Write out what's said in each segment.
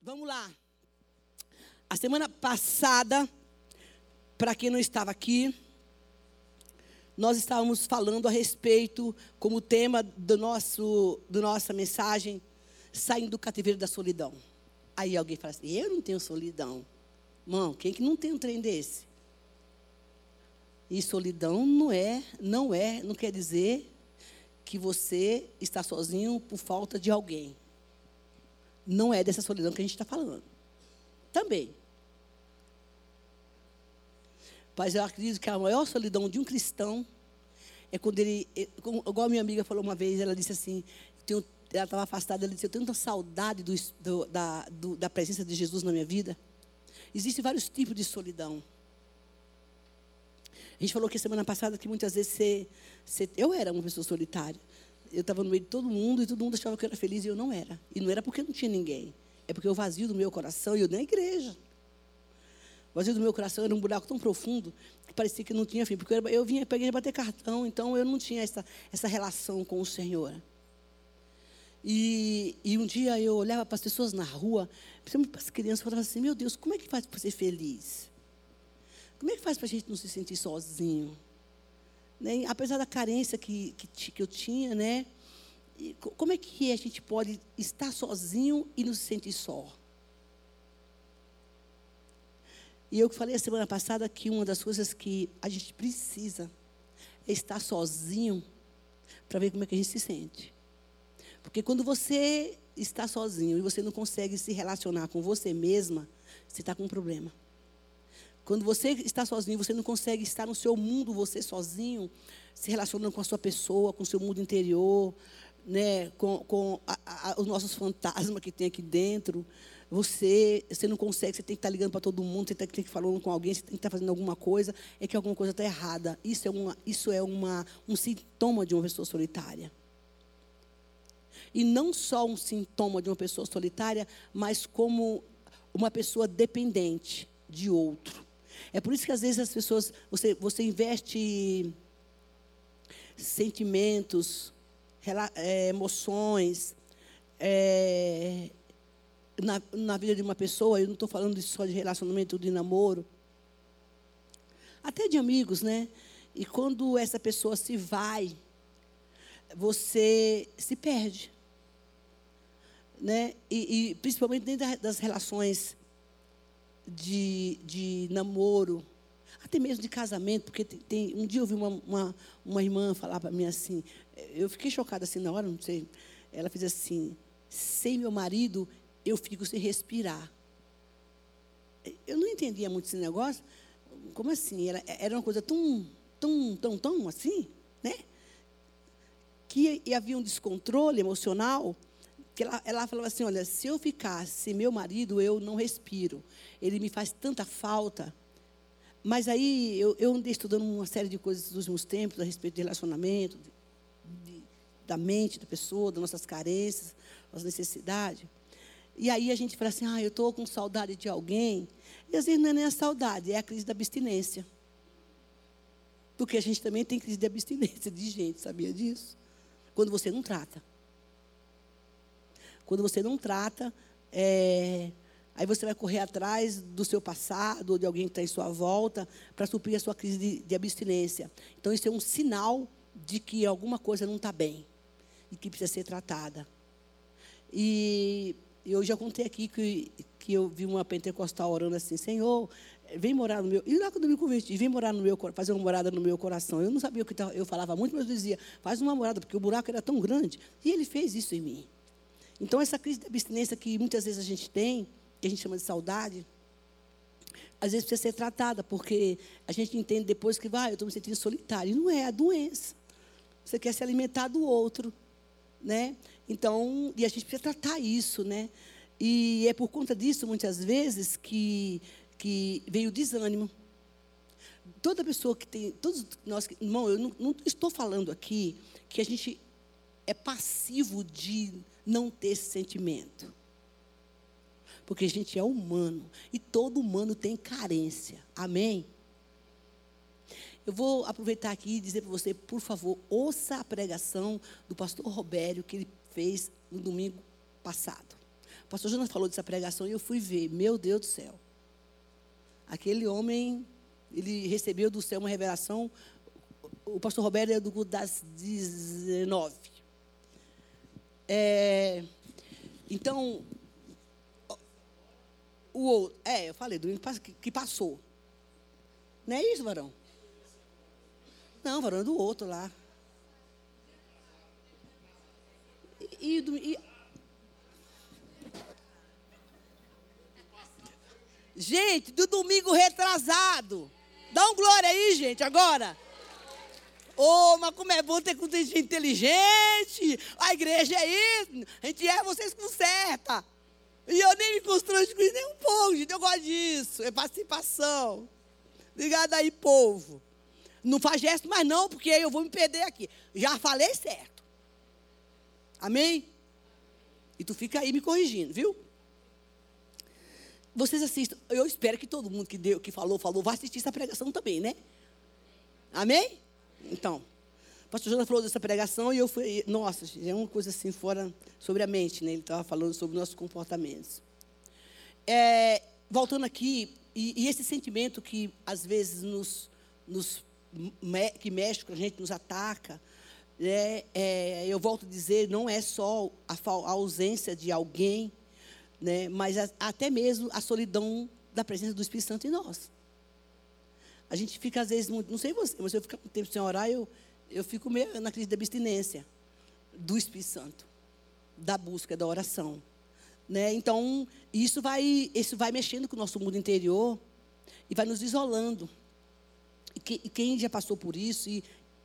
Vamos lá. A semana passada, para quem não estava aqui, nós estávamos falando a respeito, como tema do nosso, do nossa mensagem, saindo do cativeiro da solidão. Aí alguém fala assim, eu não tenho solidão. Mão, quem que não tem um trem desse? E solidão não é, não é, não quer dizer que você está sozinho por falta de alguém. Não é dessa solidão que a gente está falando. Também. Mas eu acredito que a maior solidão de um cristão é quando ele, igual a minha amiga falou uma vez, ela disse assim, tenho, ela estava afastada, ela disse, eu tenho tanta saudade do, do, da, do, da presença de Jesus na minha vida. Existem vários tipos de solidão. A gente falou que semana passada que muitas vezes você, você eu era uma pessoa solitária. Eu estava no meio de todo mundo e todo mundo achava que eu era feliz e eu não era. E não era porque não tinha ninguém. É porque o vazio do meu coração, e eu nem igreja. O vazio do meu coração era um buraco tão profundo que parecia que não tinha fim. Porque eu, vinha a igreja bater cartão, então eu não tinha essa, essa relação com o Senhor. E, e um dia eu olhava para as pessoas na rua, principalmente para as crianças, e falava assim: Meu Deus, como é que faz para ser feliz? Como é que faz para a gente não se sentir sozinho? Né? Apesar da carência que, que, que eu tinha, né? E como é que a gente pode estar sozinho e não se sentir só? E eu falei a semana passada que uma das coisas que a gente precisa é estar sozinho para ver como é que a gente se sente. Porque quando você está sozinho e você não consegue se relacionar com você mesma, você está com um problema. Quando você está sozinho, você não consegue estar no seu mundo, você sozinho, se relacionando com a sua pessoa, com o seu mundo interior, né, com, com a, a, os nossos fantasmas que tem aqui dentro. Você, você não consegue, você tem que estar ligando para todo mundo, você tem que, tem que falando com alguém, você tem que estar fazendo alguma coisa, é que alguma coisa está errada. Isso é, uma, isso é uma, um sintoma de uma pessoa solitária. E não só um sintoma de uma pessoa solitária, mas como uma pessoa dependente de outro. É por isso que às vezes as pessoas, você, você investe sentimentos, é, emoções é, na, na vida de uma pessoa, eu não estou falando só de relacionamento de namoro, até de amigos, né? E quando essa pessoa se vai, você se perde. Né? E, e principalmente dentro das relações de, de namoro, até mesmo de casamento, porque tem, tem um dia eu vi uma, uma, uma irmã falar para mim assim, eu fiquei chocada assim na hora, não sei, ela fez assim, sem meu marido eu fico sem respirar. Eu não entendia muito esse negócio, como assim? Era, era uma coisa tão, tão, tão, tão assim, né? Que havia um descontrole emocional que ela, ela falava assim: olha, se eu ficasse meu marido, eu não respiro. Ele me faz tanta falta. Mas aí eu, eu andei estudando uma série de coisas dos últimos tempos a respeito de relacionamento, de, de, da mente da pessoa, das nossas carências, das necessidades. E aí a gente fala assim: ah, eu estou com saudade de alguém. E às vezes não é nem a saudade, é a crise da abstinência. Porque a gente também tem crise de abstinência de gente, sabia disso? Quando você não trata. Quando você não trata, é, aí você vai correr atrás do seu passado ou de alguém que está em sua volta para suprir a sua crise de, de abstinência. Então, isso é um sinal de que alguma coisa não está bem e que precisa ser tratada. E eu já contei aqui que, que eu vi uma pentecostal orando assim, Senhor, vem morar no meu. E lá quando eu me converti, vem morar no meu fazer uma morada no meu coração. Eu não sabia o que eu falava muito, mas eu dizia, faz uma morada, porque o buraco era tão grande. E ele fez isso em mim. Então, essa crise de abstinência que muitas vezes a gente tem, que a gente chama de saudade, às vezes precisa ser tratada, porque a gente entende depois que, vai, ah, eu estou me sentindo solitário. E não é, é a doença. Você quer se alimentar do outro, né? Então, e a gente precisa tratar isso, né? E é por conta disso, muitas vezes, que, que veio o desânimo. Toda pessoa que tem, todos nós, irmão, eu não, não estou falando aqui que a gente é passivo de não ter esse sentimento. Porque a gente é humano e todo humano tem carência. Amém? Eu vou aproveitar aqui e dizer para você, por favor, ouça a pregação do pastor Robério que ele fez no domingo passado. O pastor Jonas falou dessa pregação e eu fui ver. Meu Deus do céu. Aquele homem, ele recebeu do céu uma revelação. O pastor Roberto é do culto das 19. É, então, o outro. É, eu falei, domingo que passou. Não é isso, varão? Não, varão é do outro lá. E, e, e, gente, do domingo retrasado. Dá um glória aí, gente, agora. Ô, oh, mas como é bom ter com gente inteligente. A igreja é isso. A gente é, vocês conserta. E eu nem me constranjo com isso nem um pouco, gente. Eu gosto disso. É participação. Obrigado aí, povo. Não faz gesto mais não, porque eu vou me perder aqui. Já falei certo. Amém? E tu fica aí me corrigindo, viu? Vocês assistam. Eu espero que todo mundo que, deu, que falou, falou, vai assistir essa pregação também, né? Amém? Então, o pastor Jonas falou dessa pregação e eu fui, nossa, é uma coisa assim fora sobre a mente, né? Ele estava falando sobre nossos comportamentos. É, voltando aqui, e, e, esse sentimento que às vezes nos, nos que mexe com a gente, nos ataca, é, é, eu volto a dizer, não é só a, a ausência de alguém, né, mas a, até mesmo a solidão da presença do Espírito Santo em nós. A gente fica, às vezes, muito, não sei você, mas eu fico muito tempo sem orar, eu, eu fico meio na crise da abstinência do Espírito Santo, da busca, da oração. Né? Então, isso vai, isso vai mexendo com o nosso mundo interior e vai nos isolando. E, que, e quem já passou por isso, e,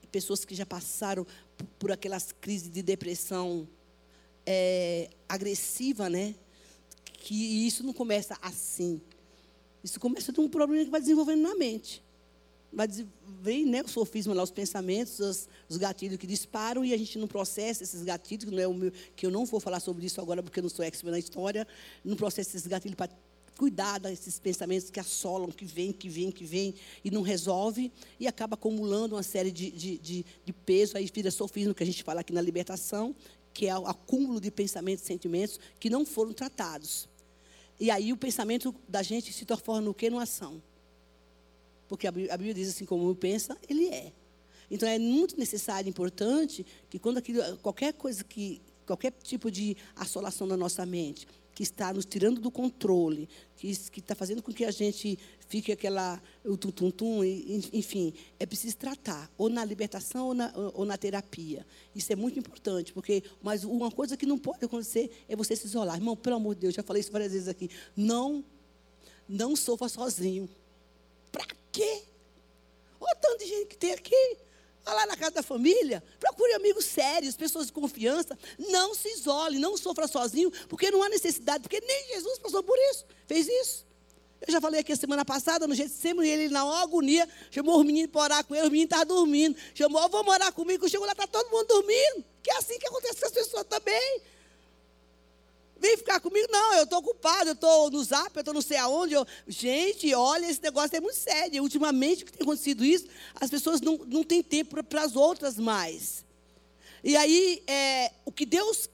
pessoas que já passaram por, por aquelas crises de depressão é, agressiva, né? Que isso não começa assim. Isso começa de um problema que vai desenvolvendo na mente mas vem né, o sofisma lá, os pensamentos, os, os, gatilhos que disparam e a gente não processa esses gatilhos, não é o meu, que eu não vou falar sobre isso agora porque eu não sou expert na história, não processa esses gatilhos para cuidar desses pensamentos que assolam, que vêm, que vêm, que vêm e não resolve e acaba acumulando uma série de, de, de, de peso, aí vira sofismo que a gente fala aqui na libertação, que é o acúmulo de pensamentos e sentimentos que não foram tratados. E aí o pensamento da gente se transforma no quê? Numa ação. Porque a Bíblia diz assim, como pensa, ele é. Então é muito necessário, importante, que quando aquilo, qualquer coisa que, qualquer tipo de assolação na nossa mente, que está nos tirando do controle, que está fazendo com que a gente fique aquela, o tum-tum-tum, enfim, é preciso tratar, ou na libertação ou na, ou na terapia. Isso é muito importante, porque, mas uma coisa que não pode acontecer é você se isolar. Irmão, pelo amor de Deus, já falei isso várias vezes aqui, não, não sofra sozinho. Para quê? Olha o tanto de gente que tem aqui. Vai lá na casa da família, procure amigos sérios, pessoas de confiança. Não se isole, não sofra sozinho, porque não há necessidade, porque nem Jesus passou por isso, fez isso. Eu já falei aqui a semana passada, no Getsemane, ele na agonia, chamou os meninos para orar com ele, os meninos estavam dormindo. Chamou, vamos orar comigo, chegou lá, está todo mundo dormindo. Que é assim que acontece com as pessoas também. Vem ficar comigo. Não, eu estou ocupado, eu estou no zap, eu estou não sei aonde. Eu... Gente, olha, esse negócio é muito sério. Ultimamente, o que tem acontecido isso, as pessoas não, não têm tempo para as outras mais. E aí, é, o que Deus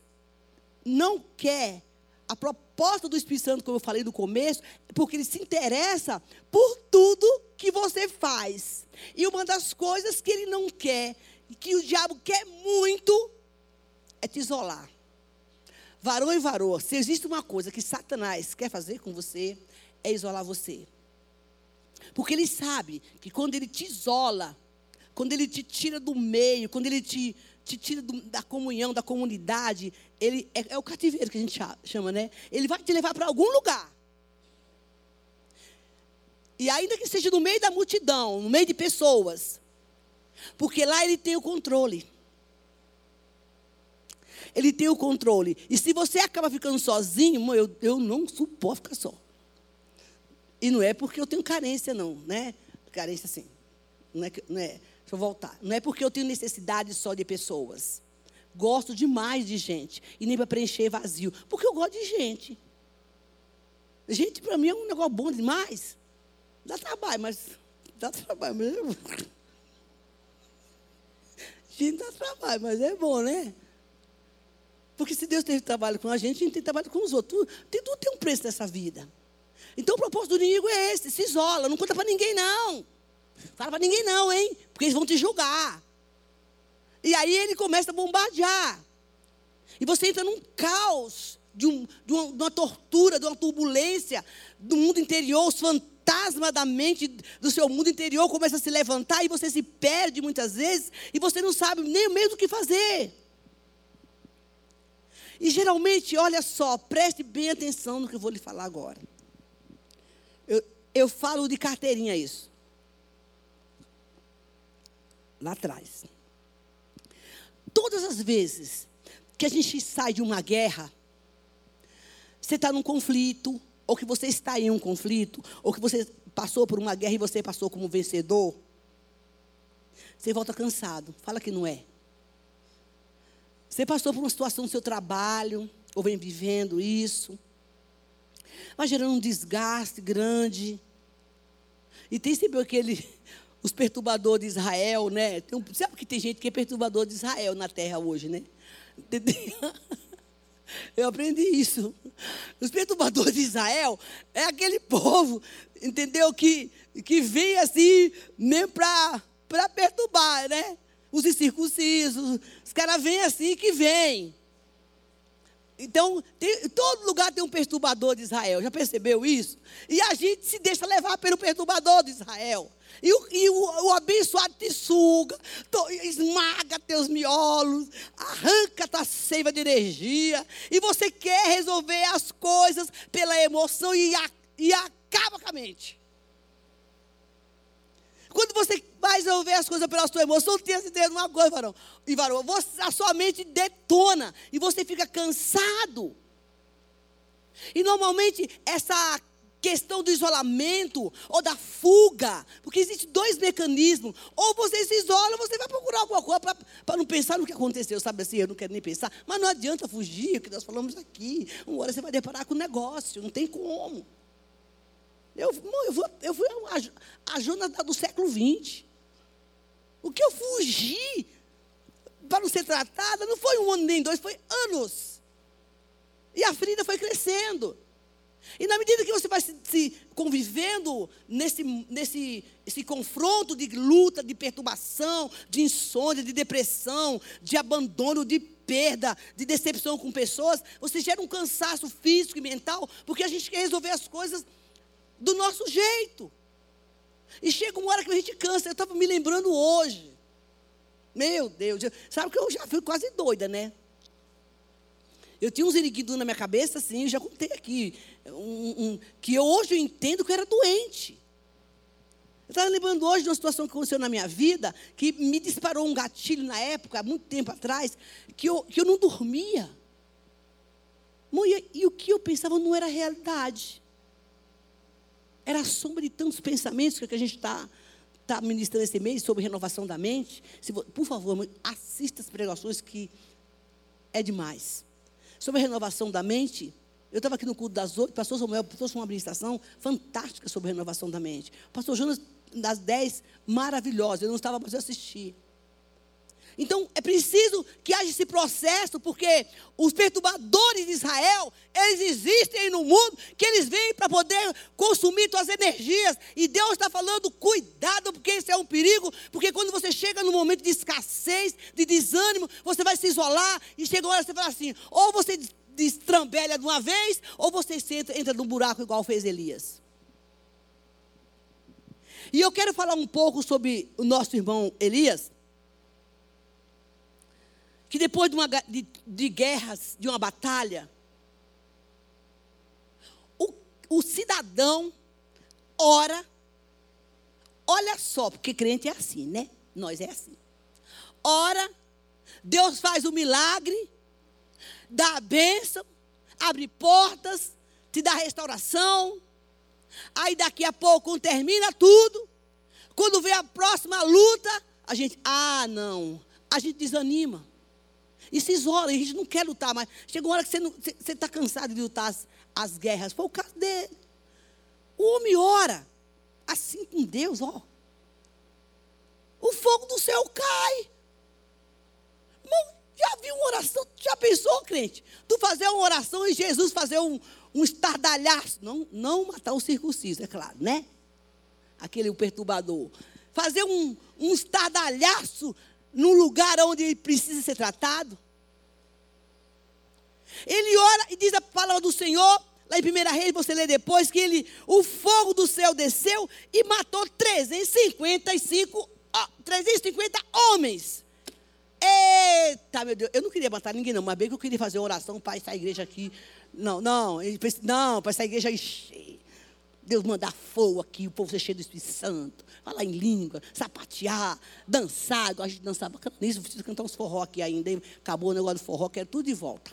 não quer, a proposta do Espírito Santo, como eu falei no começo, é porque ele se interessa por tudo que você faz. E uma das coisas que ele não quer, que o diabo quer muito, é te isolar. Varão e varoa, se existe uma coisa que Satanás quer fazer com você, é isolar você. Porque ele sabe que quando ele te isola, quando ele te tira do meio, quando ele te, te tira do, da comunhão, da comunidade, ele é, é, o cativeiro que a gente chama, né? Ele vai te levar para algum lugar. E ainda que seja no meio da multidão, no meio de pessoas, porque lá ele tem o controle ele tem o controle. E se você acaba ficando sozinho, eu, eu não suporto ficar só. E não é porque eu tenho carência, não, né? Carência, sim. Não é, não é, deixa eu voltar. Não é porque eu tenho necessidade só de pessoas. Gosto demais de gente. E nem para preencher vazio. Porque eu gosto de gente. Gente, para mim, é um negócio bom demais. Dá trabalho, mas. Dá trabalho mesmo. Gente, dá trabalho, mas é bom, né? Porque se Deus teve trabalho com a gente, a gente tem trabalho com os outros. Tudo, tudo tem um preço nessa vida. Então o propósito do inimigo é esse: se isola, não conta para ninguém, não. Fala para ninguém, não, hein? Porque eles vão te julgar. E aí ele começa a bombardear. E você entra num caos, de, um, de, uma, de uma tortura, de uma turbulência do mundo interior, os fantasmas da mente do seu mundo interior começam a se levantar e você se perde muitas vezes e você não sabe nem o que fazer. E geralmente, olha só, preste bem atenção no que eu vou lhe falar agora. Eu, eu falo de carteirinha isso. Lá atrás. Todas as vezes que a gente sai de uma guerra, você está num conflito, ou que você está em um conflito, ou que você passou por uma guerra e você passou como vencedor, você volta cansado. Fala que não é. Você passou por uma situação no seu trabalho, ou vem vivendo isso, vai gerando um desgaste grande. E tem sempre aquele, os perturbadores de Israel, né? Tem sabe que tem gente que é perturbador de Israel na terra hoje, né? Eu aprendi isso. Os perturbadores de Israel é aquele povo, entendeu? Que, que vem assim, mesmo para perturbar, né? Os incircuncisos, os caras vêm assim que vêm. Então, tem, todo lugar tem um perturbador de Israel. Já percebeu isso? E a gente se deixa levar pelo perturbador de Israel. E o, e o, o abençoado te suga, to, esmaga teus miolos, arranca tua seiva de energia. E você quer resolver as coisas pela emoção e, a, e acaba com a mente. Quando você vai resolver as coisas pela sua emoção, tenha certeza de uma coisa, varão. E varão, você, a sua mente detona e você fica cansado. E normalmente essa questão do isolamento ou da fuga, porque existem dois mecanismos. Ou você se isola, você vai procurar alguma coisa para não pensar no que aconteceu, sabe assim? Eu não quero nem pensar. Mas não adianta fugir, o que nós falamos aqui. Uma hora você vai deparar com o negócio, não tem como. Eu, eu, fui, eu fui a, a Jonas do século XX. O que eu fugi para não ser tratada não foi um ano nem dois, foi anos. E a ferida foi crescendo. E na medida que você vai se, se, convivendo nesse, nesse esse confronto de luta, de perturbação, de insônia, de depressão, de abandono, de perda, de decepção com pessoas, você gera um cansaço físico e mental, porque a gente quer resolver as coisas do nosso jeito. E chega uma hora que a gente cansa. Eu estava me lembrando hoje. Meu Deus, sabe que eu já fui quase doida, né? Eu tinha um ziriguidu na minha cabeça, assim, eu já contei aqui. Um, um, que eu, hoje eu entendo que eu era doente. Eu estava lembrando hoje de uma situação que aconteceu na minha vida, que me disparou um gatilho na época, há muito tempo atrás, que eu, que eu não dormia. E, e o que eu pensava não era realidade. Era a sombra de tantos pensamentos que a gente está tá ministrando esse mês sobre renovação da mente. Se, por favor, assista as pregações que é demais. Sobre a renovação da mente, eu estava aqui no culto das oito, o pastor Samuel trouxe uma administração fantástica sobre a renovação da mente. O pastor Jonas, das dez, maravilhosa. Eu não estava, mas eu assisti. Então, é preciso que haja esse processo, porque os perturbadores de Israel, eles existem no mundo, que eles vêm para poder consumir suas energias. E Deus está falando, cuidado, porque isso é um perigo, porque quando você chega no momento de escassez, de desânimo, você vai se isolar, e chega uma hora você fala assim, ou você destrambelha de uma vez, ou você entra, entra num buraco igual fez Elias. E eu quero falar um pouco sobre o nosso irmão Elias, que depois de, uma, de, de guerras, de uma batalha, o, o cidadão ora, olha só, porque crente é assim, né? Nós é assim. Ora, Deus faz o milagre, dá a bênção, abre portas, te dá restauração. Aí daqui a pouco termina tudo. Quando vem a próxima luta, a gente, ah, não, a gente desanima. E se isola, a gente não quer lutar mais. Chega uma hora que você está cansado de lutar as, as guerras. Foi o caso dele. O homem ora, assim com Deus, ó. O fogo do céu cai. Já viu uma oração? Já pensou, crente? Tu fazer uma oração e Jesus fazer um, um estardalhaço. Não, não matar o circunciso, é claro, né? Aquele o perturbador. Fazer um, um estardalhaço num lugar onde ele precisa ser tratado. Ele ora e diz a palavra do Senhor, lá em 1 Reis, você lê depois, que ele, o fogo do céu desceu e matou 355, 350 homens. Eita, meu Deus, eu não queria matar ninguém, não, mas bem que eu queria fazer uma oração para essa igreja aqui. Não, não, não, para essa igreja encher. Deus mandar fogo aqui, o povo ser cheio do Espírito Santo, falar em língua, sapatear, dançar, a gente dançava. Nisso, preciso cantar uns forró aqui ainda. Acabou o negócio do forró, quero tudo de volta.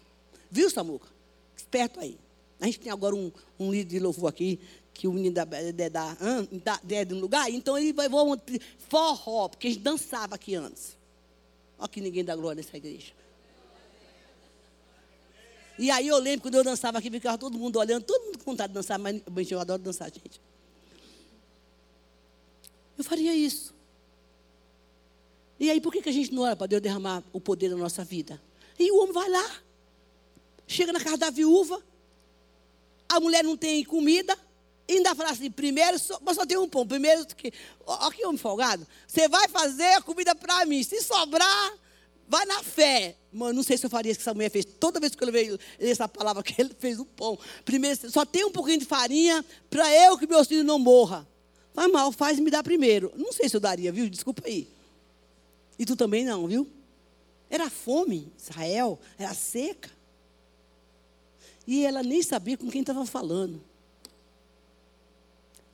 Viu, Samuca? Esperto aí. A gente tem agora um, um líder de louvor aqui, que o menino da, da, da, da, de um lugar, então ele vai vou, forró, porque a gente dançava aqui antes. Olha que ninguém dá glória nessa igreja. E aí eu lembro quando eu dançava aqui, ficava todo mundo olhando, todo mundo com vontade de dançar, mas eu adoro dançar, gente. Eu faria isso. E aí, por que, que a gente não ora para Deus derramar o poder na nossa vida? E o homem vai lá, chega na casa da viúva, a mulher não tem comida, ainda fala assim: primeiro, só, mas só tem um pão. Primeiro, que, que homem folgado. Você vai fazer a comida para mim. Se sobrar, vai na fé. Mano, não sei se eu faria isso que essa mulher fez. Toda vez que eu levei essa palavra, que ele fez o pão. Primeiro, só tem um pouquinho de farinha para eu que meu filho não morra. Vai mal, faz e me dá primeiro. Não sei se eu daria, viu? Desculpa aí. E tu também não, viu? Era fome, Israel, era seca. E ela nem sabia com quem estava falando.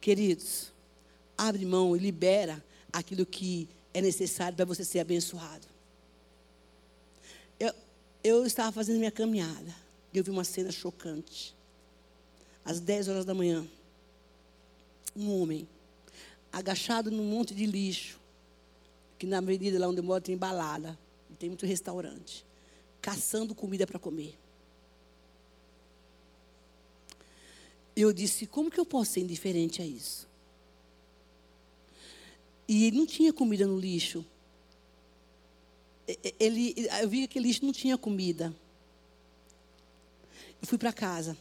Queridos, abre mão e libera aquilo que é necessário para você ser abençoado. Eu, estava fazendo minha caminhada e eu vi uma cena chocante. Às 10 horas da manhã, um homem agachado num monte de lixo, que na avenida lá onde eu moro tem balada, tem muito restaurante, caçando comida para comer. eu disse: como que eu posso ser indiferente a isso? E ele não tinha comida no lixo. Ele, eu vi que aquele lixo não tinha comida. Eu fui para casa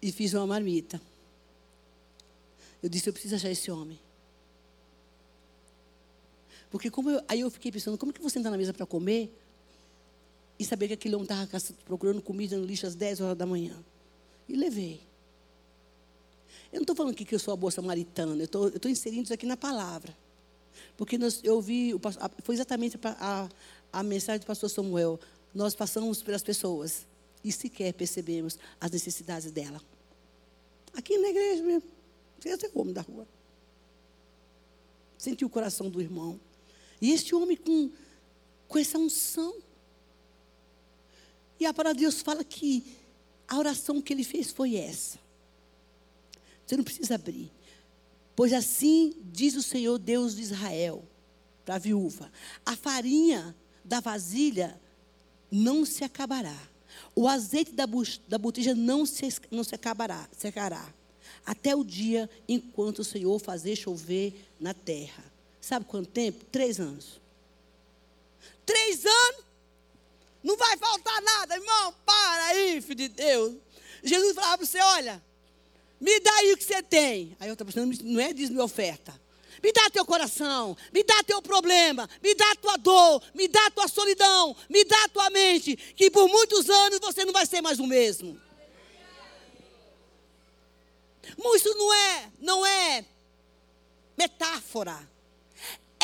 e fiz uma marmita. Eu disse: eu preciso achar esse homem. Porque como eu, aí eu fiquei pensando, como que você entrar na mesa para comer e saber que aquele homem estava procurando comida no lixo às 10 horas da manhã? E levei. Eu não estou falando aqui que eu sou a boa samaritana, eu estou inserindo isso aqui na palavra. Porque nós, eu vi, foi exatamente a, a, a mensagem do pastor Samuel. Nós passamos pelas pessoas e sequer percebemos as necessidades dela. Aqui na igreja mesmo. Você até como da rua. Senti o coração do irmão. E este homem com, com essa unção. E a palavra de Deus fala que a oração que ele fez foi essa. Você não precisa abrir. Pois assim diz o Senhor Deus de Israel para a viúva: a farinha da vasilha não se acabará, o azeite da, da botija não se, não se acabará, secará, até o dia enquanto o Senhor fazer chover na terra. Sabe quanto tempo? Três anos. Três anos? Não vai faltar nada, irmão. Para aí, filho de Deus. Jesus falava para você: olha, me dá aí o que você tem. Aí estou pensando, não é diz minha oferta. Me dá teu coração, me dá teu problema, me dá tua dor, me dá tua solidão, me dá tua mente, que por muitos anos você não vai ser mais o mesmo. Isso não é, não é metáfora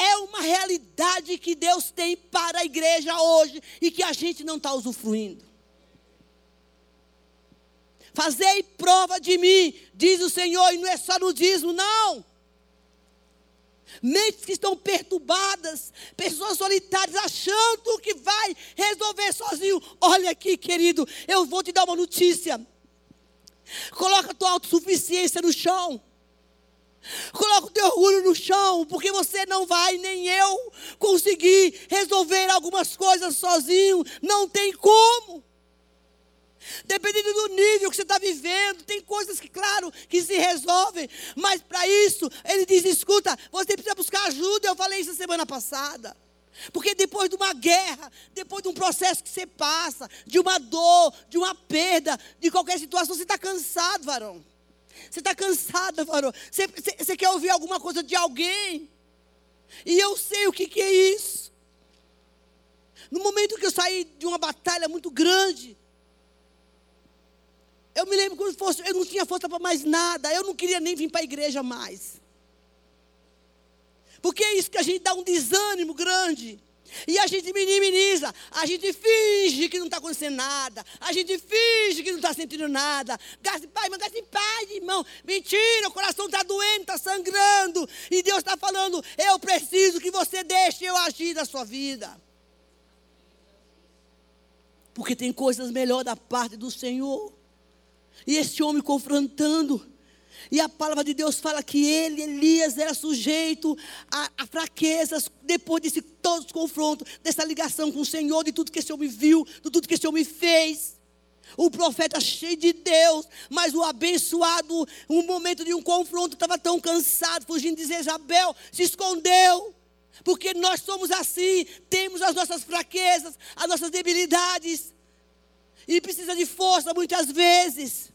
é uma realidade que Deus tem para a igreja hoje e que a gente não está usufruindo. Fazei prova de mim, diz o Senhor, e não é só no dízimo, não. Mentes que estão perturbadas, pessoas solitárias, achando que vai resolver sozinho. Olha aqui, querido, eu vou te dar uma notícia. Coloca a tua autossuficiência no chão. Coloca o teu orgulho no chão, porque você não vai, nem eu, conseguir resolver algumas coisas sozinho. Não tem como. Dependendo do nível que você está vivendo, tem coisas que, claro, que se resolvem, mas para isso, ele diz: escuta, você precisa buscar ajuda. Eu falei isso semana passada. Porque depois de uma guerra, depois de um processo que você passa, de uma dor, de uma perda, de qualquer situação, você está cansado, varão. Você está cansada, varão. Você, você, você, quer ouvir alguma coisa de alguém. E eu sei o que, que é isso. No momento que eu saí de uma batalha muito grande, eu me lembro quando fosse, eu não tinha força para mais nada. Eu não queria nem vir para a igreja mais. Porque é isso que a gente dá um desânimo grande. E a gente minimiza, a gente finge que não está acontecendo nada, a gente finge que não está sentindo nada. Gaste pai, mas gaste paz, irmão. Mentira, o coração está doendo, está sangrando. E Deus está falando: eu preciso que você deixe eu agir na sua vida. Porque tem coisas melhores da parte do Senhor. E esse homem confrontando. E a palavra de Deus fala que ele, Elias, era sujeito a, a fraquezas, depois desse todos os confrontos, dessa ligação com o Senhor, de tudo que esse homem viu, de tudo que esse homem fez. O profeta cheio de Deus, mas o abençoado, um momento de um confronto, estava tão cansado, fugindo de Jezabel, se escondeu. Porque nós somos assim, temos as nossas fraquezas, as nossas debilidades. E precisa de força muitas vezes.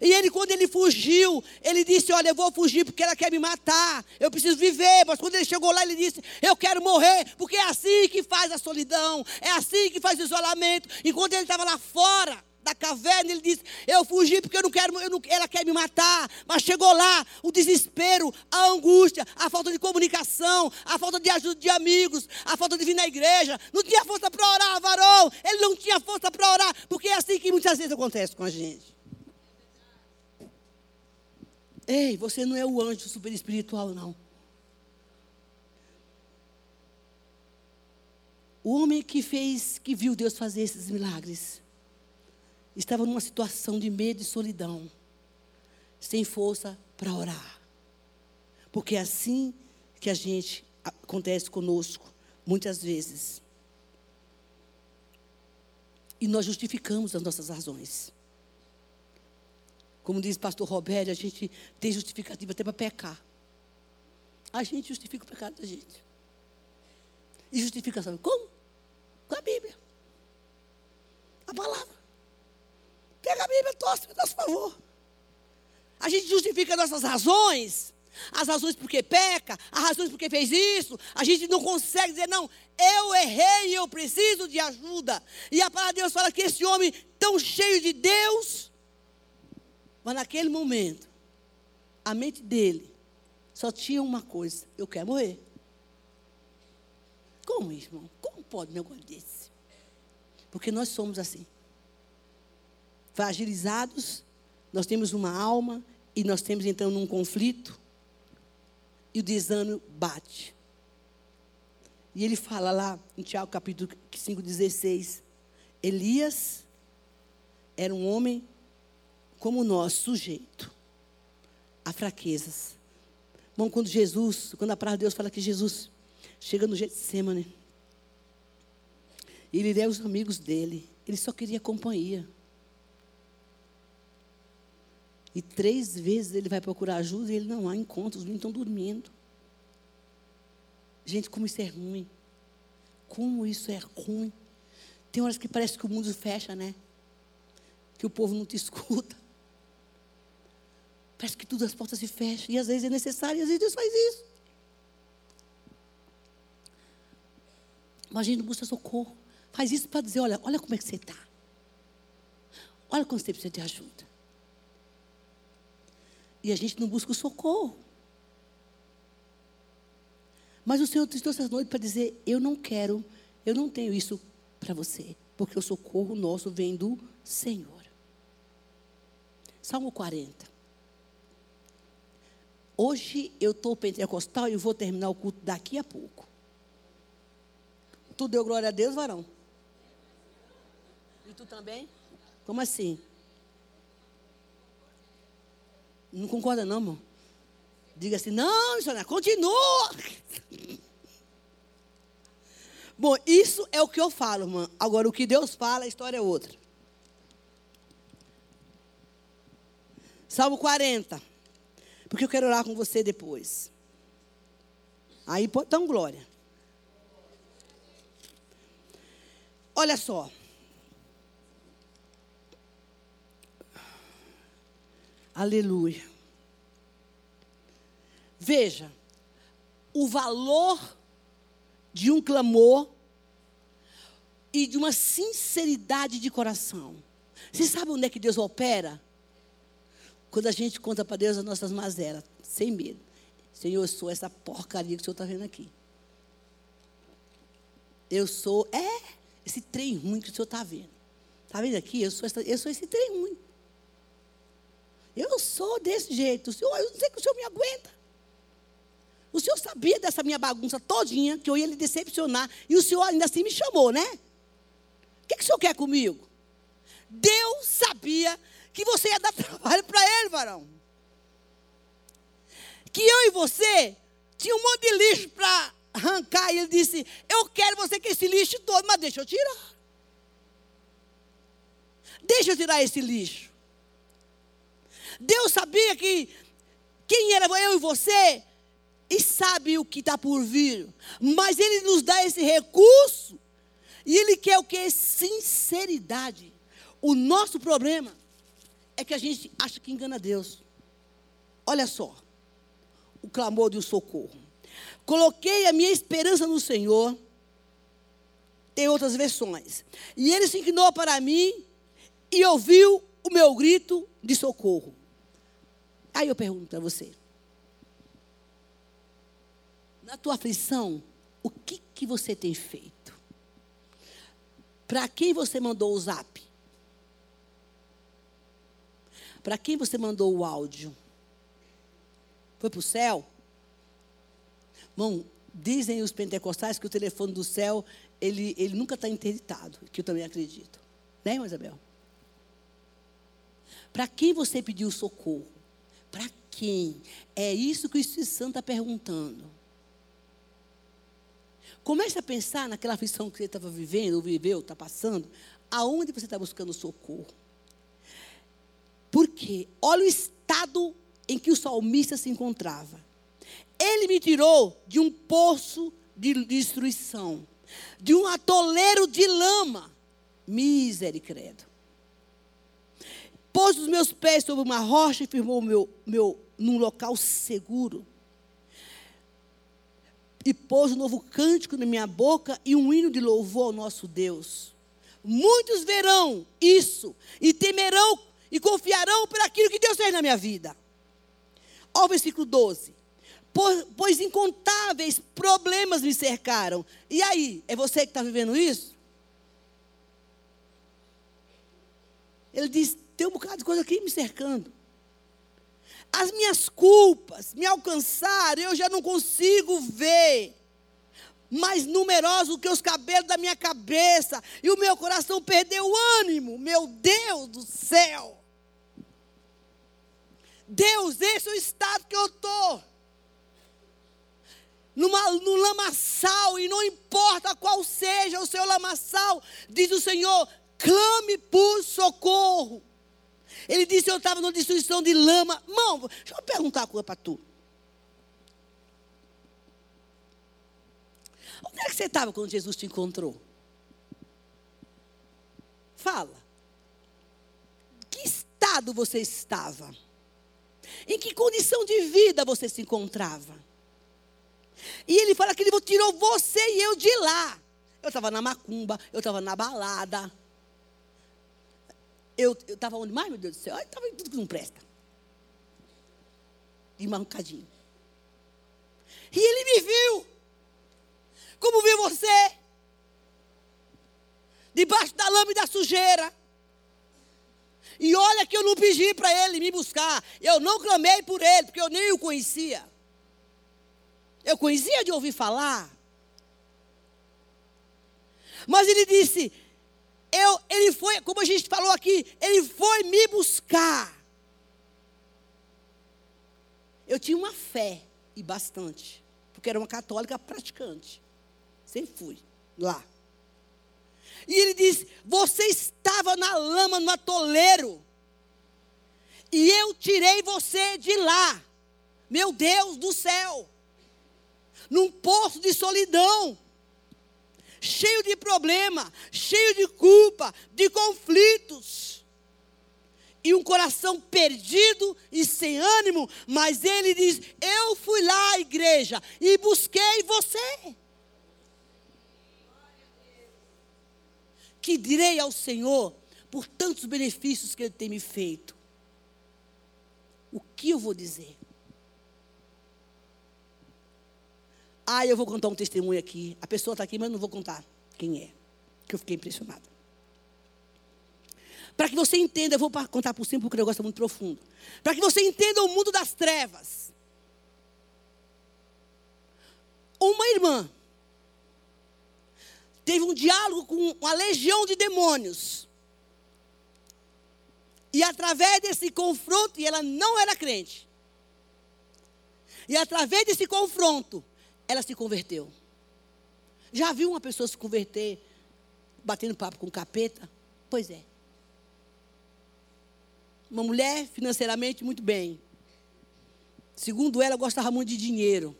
E ele, quando ele fugiu, ele disse: Olha, eu vou fugir porque ela quer me matar. Eu preciso viver. Mas quando ele chegou lá, ele disse: Eu quero morrer, porque é assim que faz a solidão, é assim que faz o isolamento. E quando ele estava lá fora da caverna, ele disse: Eu fugi porque eu não quero, eu não, ela quer me matar. Mas chegou lá o desespero, a angústia, a falta de comunicação, a falta de ajuda de amigos, a falta de vir na igreja. Não tinha força para orar, varão. Ele não tinha força para orar, porque é assim que muitas vezes acontece com a gente. Ei, você não é o anjo super espiritual, não. O homem que fez, que viu Deus fazer esses milagres, estava numa situação de medo e solidão, sem força para orar. Porque é assim que a gente acontece conosco, muitas vezes. E nós justificamos as nossas razões. Como diz o pastor Roberto, a gente tem justificativa até para pecar. A gente justifica o pecado da gente. E justificação, como? Com a Bíblia. A palavra. Pega a Bíblia, torce, me dá favor. A gente justifica nossas razões. As razões porque peca, as razões porque fez isso. A gente não consegue dizer, não, eu errei e eu preciso de ajuda. E a palavra de Deus fala que esse homem tão cheio de Deus mas naquele momento, a mente dele só tinha uma coisa: eu quero morrer. Como, irmão? Como pode um negócio desse? Porque nós somos assim. Fragilizados, nós temos uma alma e nós temos então num conflito e o desânimo bate. E ele fala lá em Tiago capítulo 5,16: Elias era um homem como nós, sujeito a fraquezas. Bom, quando Jesus, quando a palavra de Deus fala que Jesus chega no Getsemane, ele é os amigos dele, ele só queria companhia. E três vezes ele vai procurar ajuda e ele não há encontros, os meninos estão dormindo. Gente, como isso é ruim. Como isso é ruim. Tem horas que parece que o mundo fecha, né? Que o povo não te escuta. Parece que todas as portas se fecham. E às vezes é necessário, e às vezes Deus faz isso. Mas a gente busca socorro. Faz isso para dizer, olha, olha como é que você está. Olha como você precisa de ajuda. E a gente não busca o socorro. Mas o Senhor te trouxe essa noite para dizer, eu não quero, eu não tenho isso para você. Porque o socorro nosso vem do Senhor. Salmo 40. Hoje eu estou pentecostal e vou terminar o culto daqui a pouco. Tu deu glória a Deus, varão? E tu também? Como assim? Não concorda não, irmão? Diga assim, não, missionário, continua. Bom, isso é o que eu falo, irmão. Agora, o que Deus fala, a história é outra. Salmo 40 porque eu quero orar com você depois. Aí um glória. Olha só. Aleluia. Veja, o valor de um clamor e de uma sinceridade de coração. Você sabe onde é que Deus opera? Quando a gente conta para Deus as nossas mazelas, sem medo. Senhor, eu sou essa porcaria que o Senhor está vendo aqui. Eu sou, é, esse trem ruim que o Senhor está vendo. Está vendo aqui? Eu sou, essa, eu sou esse trem ruim. Eu sou desse jeito. O senhor, eu não sei que o Senhor me aguenta. O Senhor sabia dessa minha bagunça todinha, que eu ia lhe decepcionar. E o Senhor ainda assim me chamou, né? O que, que o senhor quer comigo? Deus sabia que você ia dar trabalho para ele, varão. Que eu e você tinha um monte de lixo para arrancar. E ele disse: Eu quero você com esse lixo todo, mas deixa eu tirar. Deixa eu tirar esse lixo. Deus sabia que quem era eu e você, e sabe o que está por vir. Mas Ele nos dá esse recurso e ele quer o que? Sinceridade. O nosso problema é que a gente acha que engana Deus. Olha só, o clamor de um socorro. Coloquei a minha esperança no Senhor. Tem outras versões. E ele se inclinou para mim e ouviu o meu grito de socorro. Aí eu pergunto para você: na tua aflição, o que, que você tem feito? Para quem você mandou o zap? Para quem você mandou o áudio? Foi para o céu? Bom, dizem os pentecostais que o telefone do céu, ele, ele nunca está interditado, que eu também acredito. Né, Isabel? Para quem você pediu socorro? Quem? É isso que o Espírito Santo está perguntando. Comece a pensar naquela aflição que você estava vivendo, ou viveu, está passando. Aonde você está buscando socorro? Porque olha o estado em que o salmista se encontrava. Ele me tirou de um poço de destruição, de um atoleiro de lama. Misericórdia. Pôs os meus pés sobre uma rocha e firmou meu, meu num local seguro e pôs um novo cântico na minha boca e um hino de louvor ao nosso Deus. Muitos verão isso e temerão e confiarão por aquilo que Deus fez na minha vida. Olha o versículo 12. Pois, incontáveis problemas me cercaram. E aí, é você que está vivendo isso? Ele diz: tem um bocado de coisa aqui me cercando as minhas culpas me alcançaram, eu já não consigo ver mais numerosos que os cabelos da minha cabeça, e o meu coração perdeu o ânimo, meu Deus do céu. Deus, esse é o estado que eu estou. Numa, no lamaçal, e não importa qual seja o seu lamaçal, diz o Senhor, clame por socorro. Ele disse: Eu estava numa destruição de lama. Mão, deixa eu perguntar uma coisa para tu. Onde é que você estava quando Jesus te encontrou? Fala. Que estado você estava? Em que condição de vida você se encontrava? E ele fala que ele tirou você e eu de lá. Eu estava na macumba, eu estava na balada. Eu estava onde mais, meu Deus do céu? Eu estava em tudo que não presta. De mancadinho. E ele me viu. Como viu você? Debaixo da lama e da sujeira. E olha que eu não pedi para ele me buscar. Eu não clamei por ele, porque eu nem o conhecia. Eu conhecia de ouvir falar. Mas ele disse: eu, ele foi, como a gente falou aqui, ele foi me buscar. Eu tinha uma fé, e bastante, porque era uma católica praticante. Sempre fui lá. E ele disse: Você estava na lama, no atoleiro, e eu tirei você de lá. Meu Deus do céu. num poço de solidão, cheio de problema, cheio de culpa, de conflitos. E um coração perdido e sem ânimo, mas ele diz: Eu fui lá à igreja e busquei você. Que direi ao Senhor por tantos benefícios que Ele tem me feito? O que eu vou dizer? Ah, eu vou contar um testemunho aqui. A pessoa está aqui, mas eu não vou contar quem é. Que eu fiquei impressionada. Para que você entenda, eu vou contar por cima porque o negócio é muito profundo. Para que você entenda o mundo das trevas. Uma irmã teve um diálogo com uma legião de demônios. E através desse confronto, e ela não era crente. E através desse confronto, ela se converteu. Já viu uma pessoa se converter batendo papo com capeta? Pois é. Uma mulher financeiramente muito bem. Segundo ela, gostava muito de dinheiro.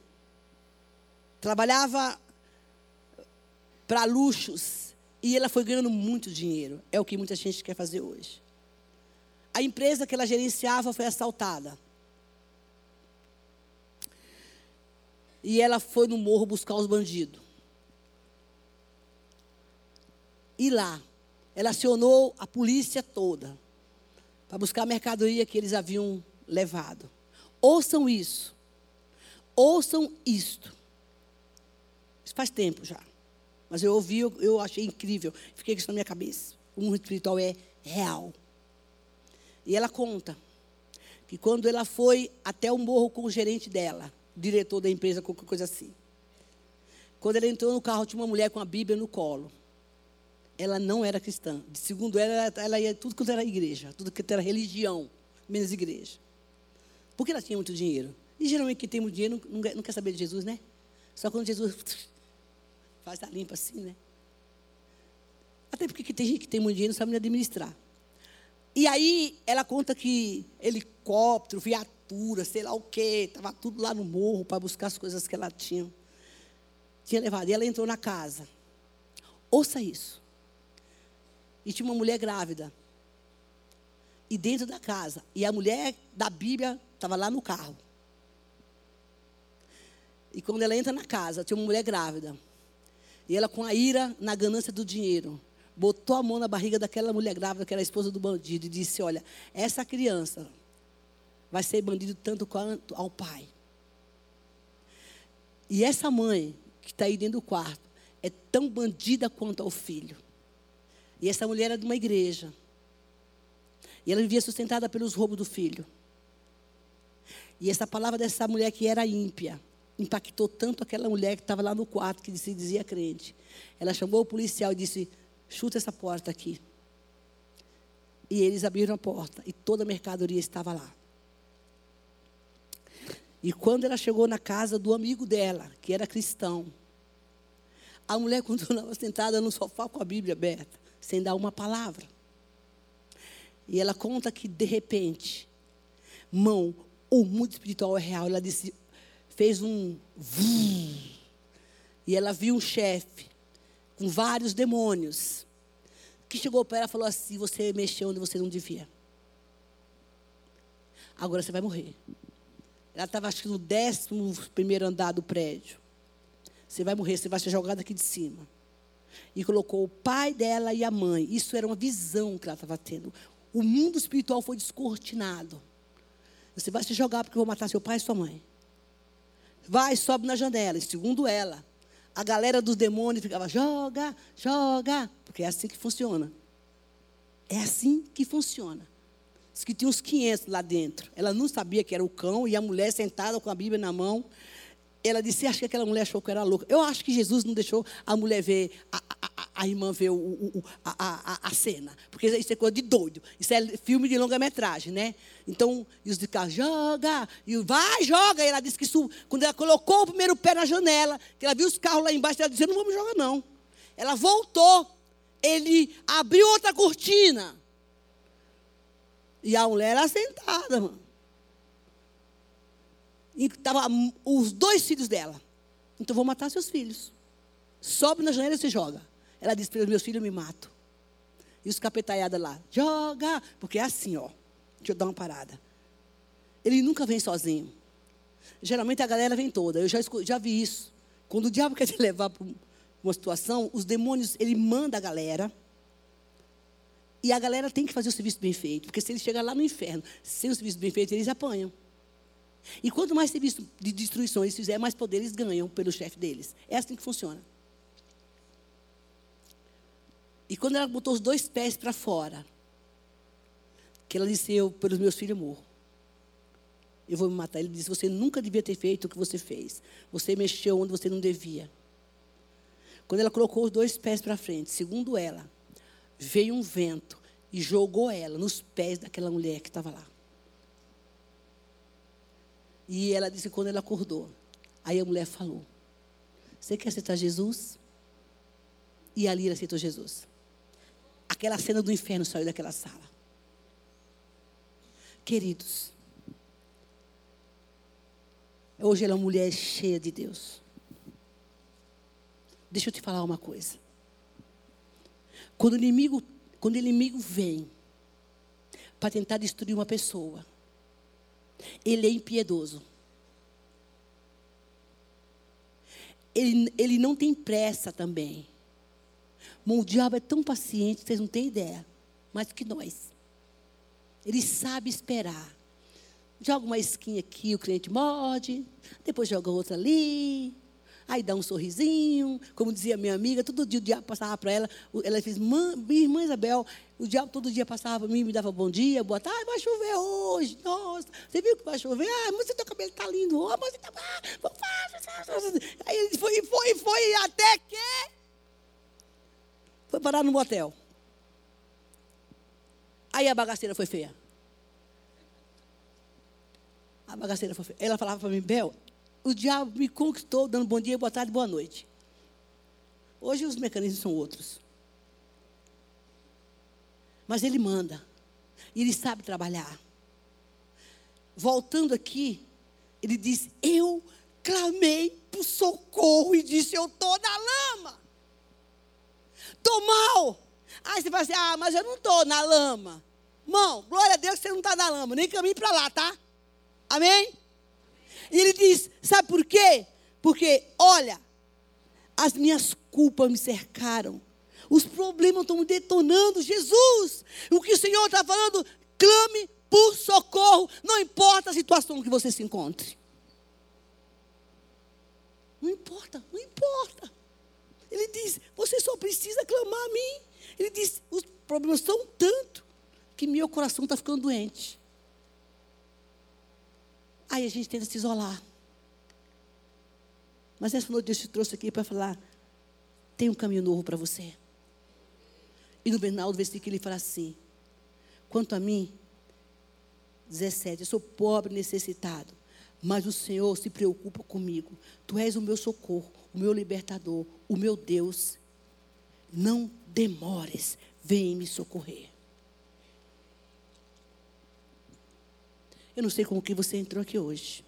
Trabalhava para luxos. E ela foi ganhando muito dinheiro. É o que muita gente quer fazer hoje. A empresa que ela gerenciava foi assaltada. E ela foi no morro buscar os bandidos. E lá, ela acionou a polícia toda para buscar a mercadoria que eles haviam levado. Ouçam isso. Ouçam isto. Isso faz tempo já. Mas eu ouvi, eu, eu achei incrível. Fiquei com isso na minha cabeça. O mundo espiritual é real. E ela conta que quando ela foi até o morro com o gerente dela, diretor da empresa, qualquer coisa assim. Quando ela entrou no carro, tinha uma mulher com a Bíblia no colo. Ela não era cristã. Segundo ela, ela ia tudo quanto era igreja, tudo que era religião, menos igreja. Porque ela tinha muito dinheiro. E geralmente quem tem muito dinheiro não, não quer saber de Jesus, né? Só quando Jesus faz a limpa assim, né? Até porque tem gente que tem muito dinheiro não sabe administrar. E aí ela conta que helicóptero, viatura, sei lá o quê. Estava tudo lá no morro para buscar as coisas que ela tinha. Tinha levado. E ela entrou na casa. Ouça isso. E tinha uma mulher grávida. E dentro da casa. E a mulher da Bíblia estava lá no carro. E quando ela entra na casa, tinha uma mulher grávida. E ela, com a ira, na ganância do dinheiro, botou a mão na barriga daquela mulher grávida, que era a esposa do bandido, e disse: Olha, essa criança vai ser bandido tanto quanto ao pai. E essa mãe que está aí dentro do quarto é tão bandida quanto ao filho. E essa mulher era de uma igreja. E ela vivia sustentada pelos roubos do filho. E essa palavra dessa mulher que era ímpia impactou tanto aquela mulher que estava lá no quarto, que se dizia crente. Ela chamou o policial e disse: chuta essa porta aqui. E eles abriram a porta e toda a mercadoria estava lá. E quando ela chegou na casa do amigo dela, que era cristão, a mulher continuava sentada no sofá com a Bíblia aberta, sem dar uma palavra. E ela conta que, de repente, mão, o mundo espiritual é real. Ela disse, fez um. E ela viu um chefe com vários demônios, que chegou para ela e falou assim: Você mexeu onde você não devia. Agora você vai morrer. Ela estava, acho que no décimo primeiro andar do prédio. Você vai morrer, você vai ser jogada aqui de cima. E colocou o pai dela e a mãe. Isso era uma visão que ela estava tendo. O mundo espiritual foi descortinado. Você vai se jogar porque eu vou matar seu pai e sua mãe. Vai, sobe na janela. E segundo ela, a galera dos demônios ficava, joga, joga. Porque é assim que funciona. É assim que funciona. Diz que tinha uns 500 lá dentro. Ela não sabia que era o cão e a mulher sentada com a Bíblia na mão. Ela disse, acho que aquela mulher achou que era louca. Eu acho que Jesus não deixou a mulher ver, a, a, a irmã ver o, o, a, a, cena. Porque isso é coisa de doido. Isso é filme de longa-metragem, né? Então, e os de cá, joga, e vai, joga. E ela disse que isso, quando ela colocou o primeiro pé na janela, que ela viu os carros lá embaixo, ela disse, não vamos jogar não. Ela voltou. Ele abriu outra cortina. E a mulher era sentada, mano. E tava os dois filhos dela. Então vou matar seus filhos. Sobe na janela e se joga. Ela disse: Pelos meus filhos eu me mato. E os capetaiadas lá, joga. Porque é assim, ó. Deixa eu dar uma parada. Ele nunca vem sozinho. Geralmente a galera vem toda. Eu já, já vi isso. Quando o diabo quer te levar para uma situação, os demônios, ele manda a galera. E a galera tem que fazer o serviço bem feito. Porque se ele chegar lá no inferno sem o serviço bem feito, eles apanham. E quanto mais serviço de destruição eles fizerem, mais poder eles ganham pelo chefe deles. É assim que funciona. E quando ela botou os dois pés para fora, que ela disse: Eu, pelos meus filhos, morro. Eu vou me matar. Ele disse: Você nunca devia ter feito o que você fez. Você mexeu onde você não devia. Quando ela colocou os dois pés para frente, segundo ela, veio um vento e jogou ela nos pés daquela mulher que estava lá. E ela disse quando ela acordou. Aí a mulher falou: Você quer aceitar Jesus? E ali ela aceitou Jesus. Aquela cena do inferno saiu daquela sala. Queridos, hoje ela é uma mulher cheia de Deus. Deixa eu te falar uma coisa. Quando o inimigo, quando o inimigo vem para tentar destruir uma pessoa, ele é impiedoso. Ele, ele não tem pressa também. Mas o diabo é tão paciente, vocês não têm ideia. Mais que nós. Ele sabe esperar. Joga uma esquinha aqui, o cliente morde. Depois joga outra ali. Aí dá um sorrisinho, como dizia minha amiga, todo dia o diabo passava para ela, ela fez, minha irmã Isabel, o diabo todo dia passava para mim, me dava bom dia, boa tarde, vai chover hoje, nossa, você viu que vai chover? Ah, mas seu cabelo está lindo, oh, mas você está... Aí ele foi, foi, foi, até que foi parar no motel. Aí a bagaceira foi feia. A bagaceira foi feia. Ela falava para mim, Bel, o diabo me conquistou dando bom dia, boa tarde, boa noite. Hoje os mecanismos são outros. Mas ele manda. E ele sabe trabalhar. Voltando aqui, ele diz: Eu clamei por socorro e disse: Eu estou na lama. Estou mal. Aí você fala assim: Ah, mas eu não estou na lama. Irmão, glória a Deus que você não está na lama. Nem caminhe para lá, tá? Amém? E ele diz: Sabe por quê? Porque, olha, as minhas culpas me cercaram. Os problemas estão me detonando. Jesus, o que o Senhor está falando, clame por socorro. Não importa a situação que você se encontre. Não importa, não importa. Ele diz: Você só precisa clamar a mim. Ele diz: Os problemas são tanto que meu coração está ficando doente. Aí a gente tenta se isolar. Mas essa noite Deus te trouxe aqui para falar: tem um caminho novo para você. E no final do versículo ele fala assim: quanto a mim, 17, eu sou pobre e necessitado, mas o Senhor se preocupa comigo. Tu és o meu socorro, o meu libertador, o meu Deus. Não demores, vem me socorrer. Eu não sei como que você entrou aqui hoje.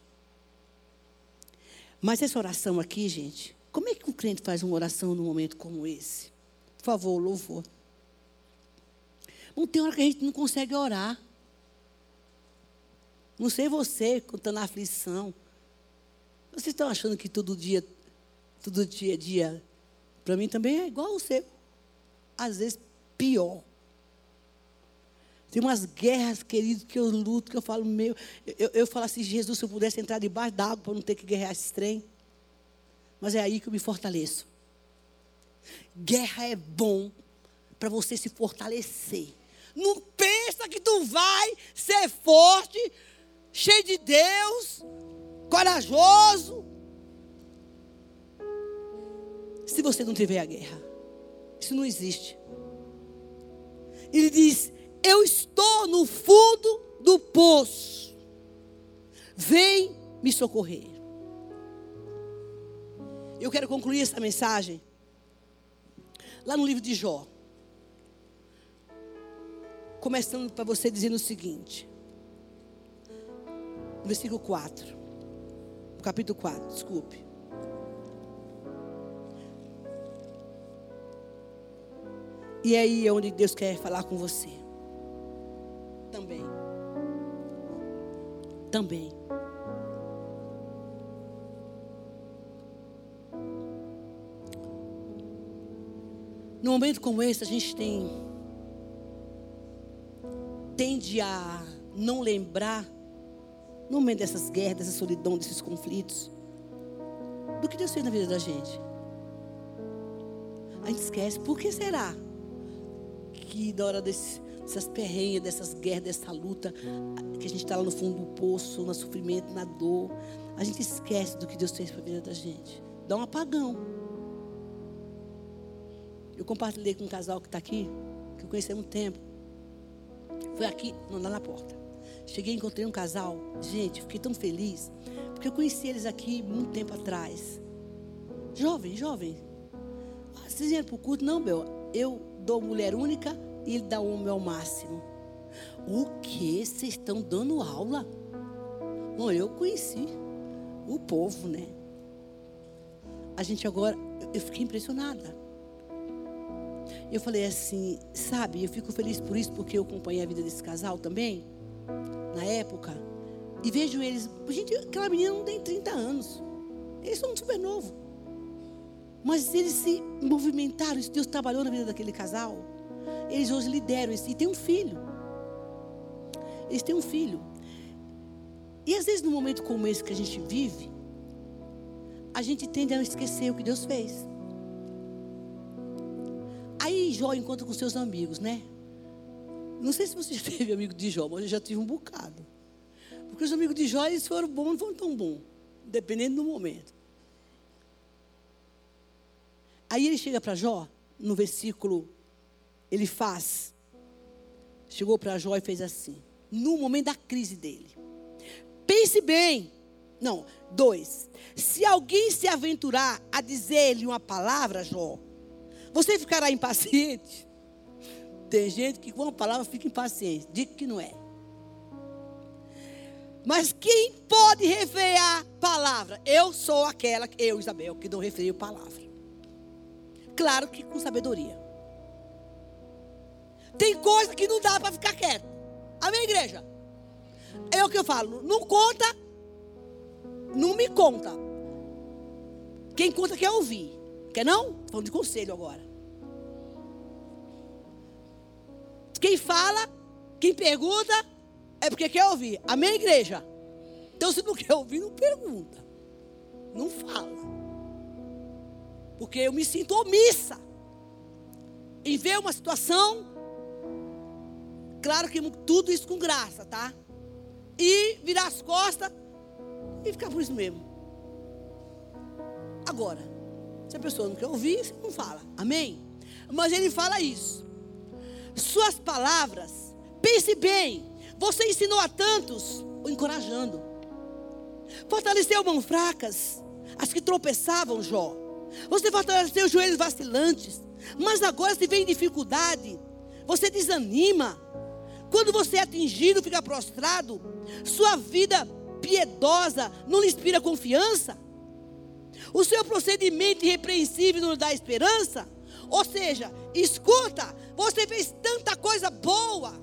Mas essa oração aqui, gente, como é que um crente faz uma oração num momento como esse? Por favor, louvor. Não tem hora que a gente não consegue orar. Não sei você, contando a aflição. Vocês estão achando que todo dia, todo dia dia, para mim também é igual ao seu. Às vezes pior. Tem umas guerras, queridos, que eu luto, que eu falo, meu. Eu, eu falo assim, Jesus, se eu pudesse entrar debaixo d'água para não ter que guerrear esse trem. Mas é aí que eu me fortaleço. Guerra é bom para você se fortalecer. Não pensa que tu vai ser forte, cheio de Deus, corajoso. Se você não tiver a guerra. Isso não existe. Ele diz: eu estou no fundo do poço. Vem me socorrer. Eu quero concluir essa mensagem lá no livro de Jó. Começando para você dizendo o seguinte. No versículo 4. No capítulo 4, desculpe. E aí é onde Deus quer falar com você. Também. Num momento como esse, a gente tem tende a não lembrar no momento dessas guerras, dessa solidão, desses conflitos, do que Deus fez na vida da gente. A gente esquece. Por que será que na hora desse, dessas perrenhas, dessas guerras, dessa luta, que a gente está lá no fundo do poço, no sofrimento, na dor, a gente esquece do que Deus fez para a vida da gente. Dá um apagão. Eu compartilhei com um casal que está aqui, que eu conheci há muito tempo. Foi aqui, lá na porta. Cheguei e encontrei um casal. Gente, fiquei tão feliz. Porque eu conheci eles aqui muito tempo atrás. Jovem, jovem. Vocês vieram para o culto? Não, meu. Eu dou mulher única e dá homem ao máximo. O que? Vocês estão dando aula? Bom, eu conheci o povo, né? A gente agora, eu fiquei impressionada. Eu falei assim, sabe, eu fico feliz por isso, porque eu acompanhei a vida desse casal também, na época, e vejo eles, gente, aquela menina não tem 30 anos, eles são super novos, mas eles se movimentaram, Deus trabalhou na vida daquele casal, eles hoje lideram e tem um filho, eles têm um filho, e às vezes, num momento como esse que a gente vive, a gente tende a esquecer o que Deus fez. Aí Jó encontra com seus amigos, né? Não sei se você já teve amigo de Jó, mas eu já tive um bocado. Porque os amigos de Jó, eles foram bons, não foram tão bons. Dependendo do momento. Aí ele chega para Jó, no versículo, ele faz. Chegou para Jó e fez assim. No momento da crise dele. Pense bem. Não, dois. Se alguém se aventurar a dizer-lhe uma palavra, Jó, você ficará impaciente? Tem gente que com uma palavra fica impaciente. Diga que não é. Mas quem pode refrear palavra? Eu sou aquela, eu, Isabel, que não refreio palavra. Claro que com sabedoria. Tem coisa que não dá para ficar quieto. Amém, igreja? É o que eu falo. Não conta, não me conta. Quem conta quer ouvir. Quer não? Falando de conselho agora. Quem fala, quem pergunta, é porque quer ouvir. Amém, igreja? Então, se não quer ouvir, não pergunta. Não fala. Porque eu me sinto omissa em ver uma situação. Claro que tudo isso com graça, tá? E virar as costas e ficar por isso mesmo. Agora, se a pessoa não quer ouvir, você não fala. Amém? Mas ele fala isso suas palavras. Pense bem, você ensinou a tantos, o encorajando. Fortaleceu mãos fracas, as que tropeçavam, Jó. Você fortaleceu os joelhos vacilantes, mas agora se vê em dificuldade, você desanima. Quando você é atingido, fica prostrado, sua vida piedosa não lhe inspira confiança? O seu procedimento irrepreensível não lhe dá esperança? Ou seja, escuta, você fez tanta coisa boa.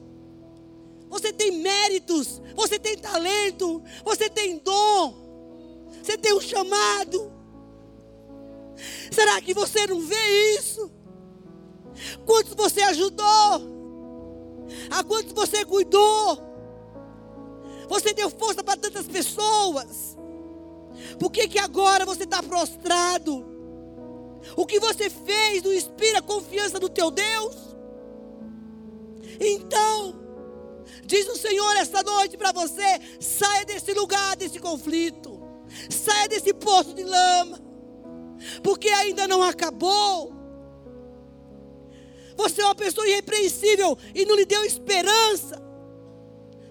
Você tem méritos, você tem talento, você tem dom, você tem um chamado. Será que você não vê isso? Quantos você ajudou? A quantos você cuidou? Você deu força para tantas pessoas. Por que, que agora você está prostrado? O que você fez não inspira confiança no teu Deus? Então, diz o Senhor esta noite para você: saia desse lugar, desse conflito, saia desse poço de lama, porque ainda não acabou. Você é uma pessoa irrepreensível e não lhe deu esperança.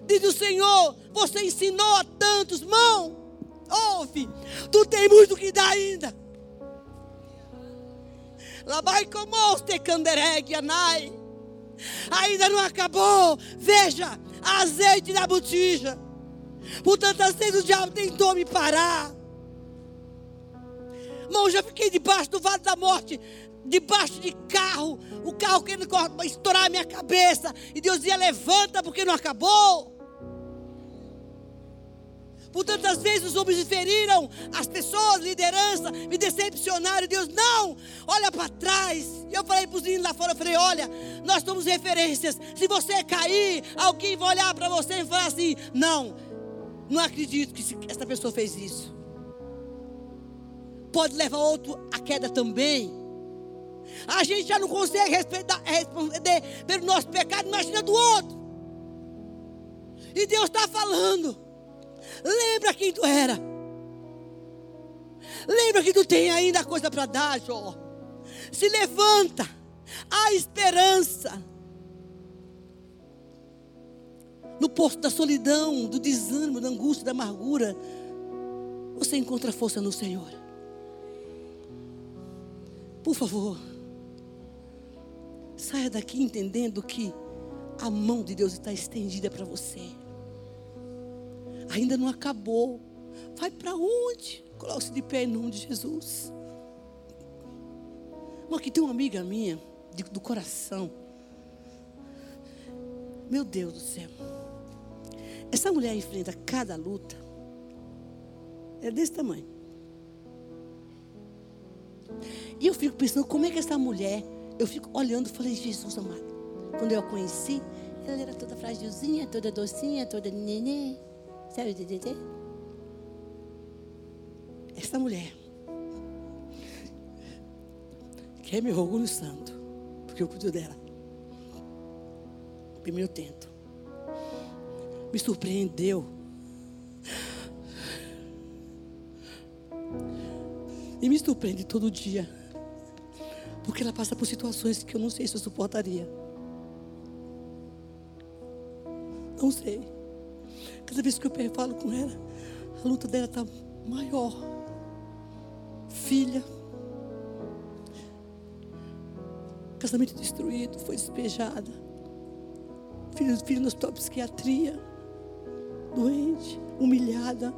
Diz o Senhor: você ensinou a tantos, mão. Ouve, tu tem muito que dar ainda. Labai como te canderegue anai. Ainda não acabou. Veja, azeite na botija. Por tantas vezes o diabo tentou me parar. Irmão, já fiquei debaixo do vale da morte debaixo de carro, o carro querendo estourar a minha cabeça, e Deus dizia: levanta porque não acabou. Por tantas vezes os homens me feriram, as pessoas, liderança, me decepcionaram. Deus, não, olha para trás. E eu falei para os meninos lá fora, eu falei, olha, nós somos referências. Se você cair, alguém vai olhar para você e falar assim, não, não acredito que essa pessoa fez isso. Pode levar outro à queda também. A gente já não consegue responder pelo nosso pecado, imagina do outro. E Deus está falando. Lembra quem tu era. Lembra que tu tem ainda coisa para dar, Jó. Se levanta. Há esperança. No posto da solidão, do desânimo, da angústia, da amargura, você encontra força no Senhor. Por favor, saia daqui entendendo que a mão de Deus está estendida para você. Ainda não acabou. Vai para onde? Coloque-se de pé em nome de Jesus. Aqui tem uma amiga minha, de, do coração. Meu Deus do céu. Essa mulher enfrenta cada luta. É desse tamanho. E eu fico pensando, como é que essa mulher. Eu fico olhando e falei, Jesus amado. Quando eu a conheci, ela era toda fragilzinha, toda docinha, toda neném. Sabe dizer? Essa mulher, que é meu orgulho santo, porque eu cuido dela. Primeiro tento. Me surpreendeu. E me surpreende todo dia. Porque ela passa por situações que eu não sei se eu suportaria. Não sei. Cada vez que eu falo com ela, a luta dela está maior. Filha. Casamento destruído, foi despejada. Filho, filho no hospital psiquiatria. Doente, humilhada.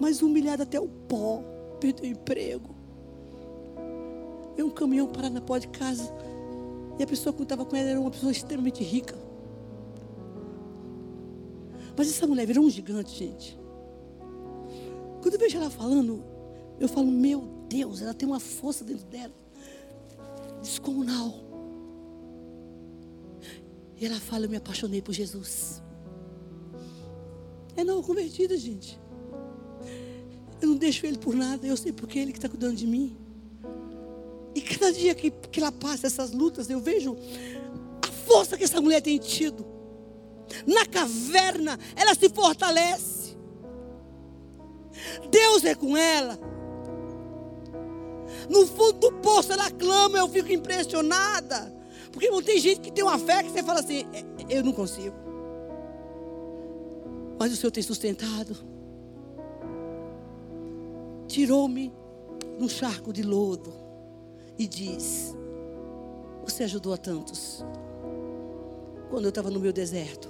Mas humilhada até o pó. Perdeu emprego. Veio um caminhão parar na porta de casa. E a pessoa que estava com ela era uma pessoa extremamente rica. Mas essa mulher virou um gigante, gente. Quando eu vejo ela falando, eu falo, meu Deus, ela tem uma força dentro dela. Descomunal. E ela fala, eu me apaixonei por Jesus. É nova convertida, gente. Eu não deixo ele por nada, eu sei porque ele que está cuidando de mim. Cada dia que, que ela passa essas lutas, eu vejo a força que essa mulher tem tido na caverna, ela se fortalece. Deus é com ela. No fundo do poço ela clama, eu fico impressionada. Porque não tem gente que tem uma fé que você fala assim, é, eu não consigo. Mas o Senhor tem sustentado. Tirou-me num charco de lodo e diz: Você ajudou a tantos. Quando eu estava no meu deserto,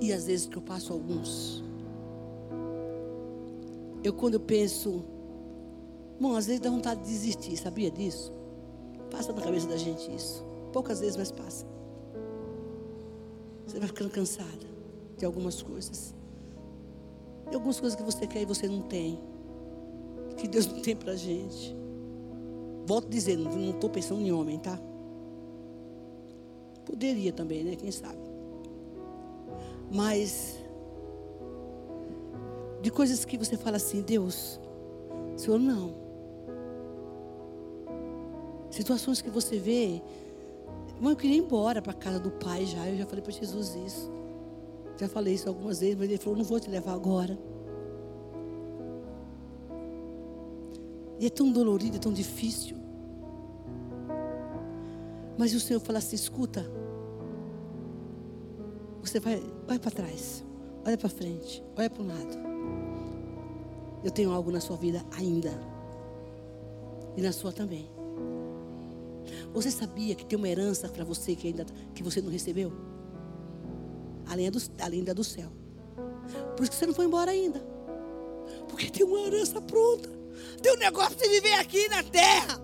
e às vezes que eu passo alguns. Eu quando eu penso, bom, às vezes dá vontade de desistir, sabia disso? Passa na cabeça da gente isso. Poucas vezes, mas passa. Você vai ficando cansada de algumas coisas. De algumas coisas que você quer e você não tem. Que Deus não tem pra gente. Volto dizendo, não estou pensando em homem, tá? Poderia também, né? Quem sabe? Mas de coisas que você fala assim, Deus, Senhor, não. Situações que você vê, irmão, eu queria ir embora para a casa do pai já. Eu já falei para Jesus isso. Já falei isso algumas vezes, mas ele falou: não vou te levar agora. E é tão dolorido, é tão difícil. Mas o Senhor fala assim: escuta, você vai, vai para trás, olha para frente, olha para um lado. Eu tenho algo na sua vida ainda. E na sua também. Você sabia que tem uma herança para você que ainda que você não recebeu? Além, do, além da do céu. Por isso que você não foi embora ainda. Porque tem uma herança pronta. Tem um negócio de viver aqui na terra.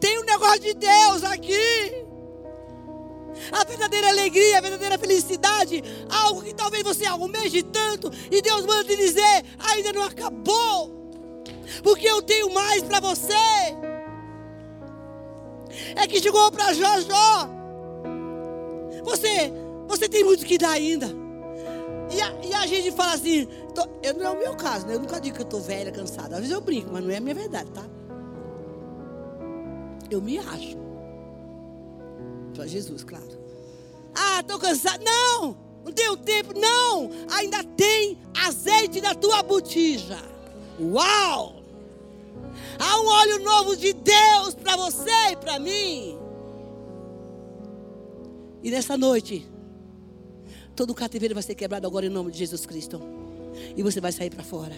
Tem um negócio de Deus aqui. A verdadeira alegria, a verdadeira felicidade, algo que talvez você almeje tanto, e Deus manda te dizer: ainda não acabou, porque eu tenho mais para você. É que chegou para Jojó. Você, você tem muito que dar ainda. E a, e a gente fala assim, tô, eu, não é o meu caso, né? Eu nunca digo que eu estou velha, cansada. Às vezes eu brinco, mas não é a minha verdade, tá? Eu me acho. Para Jesus, claro. Ah, estou cansado. Não, não tenho tempo. Não, ainda tem azeite na tua botija. Uau! Há um óleo novo de Deus para você e para mim. E nessa noite, todo o cativeiro vai ser quebrado agora em nome de Jesus Cristo. E você vai sair para fora.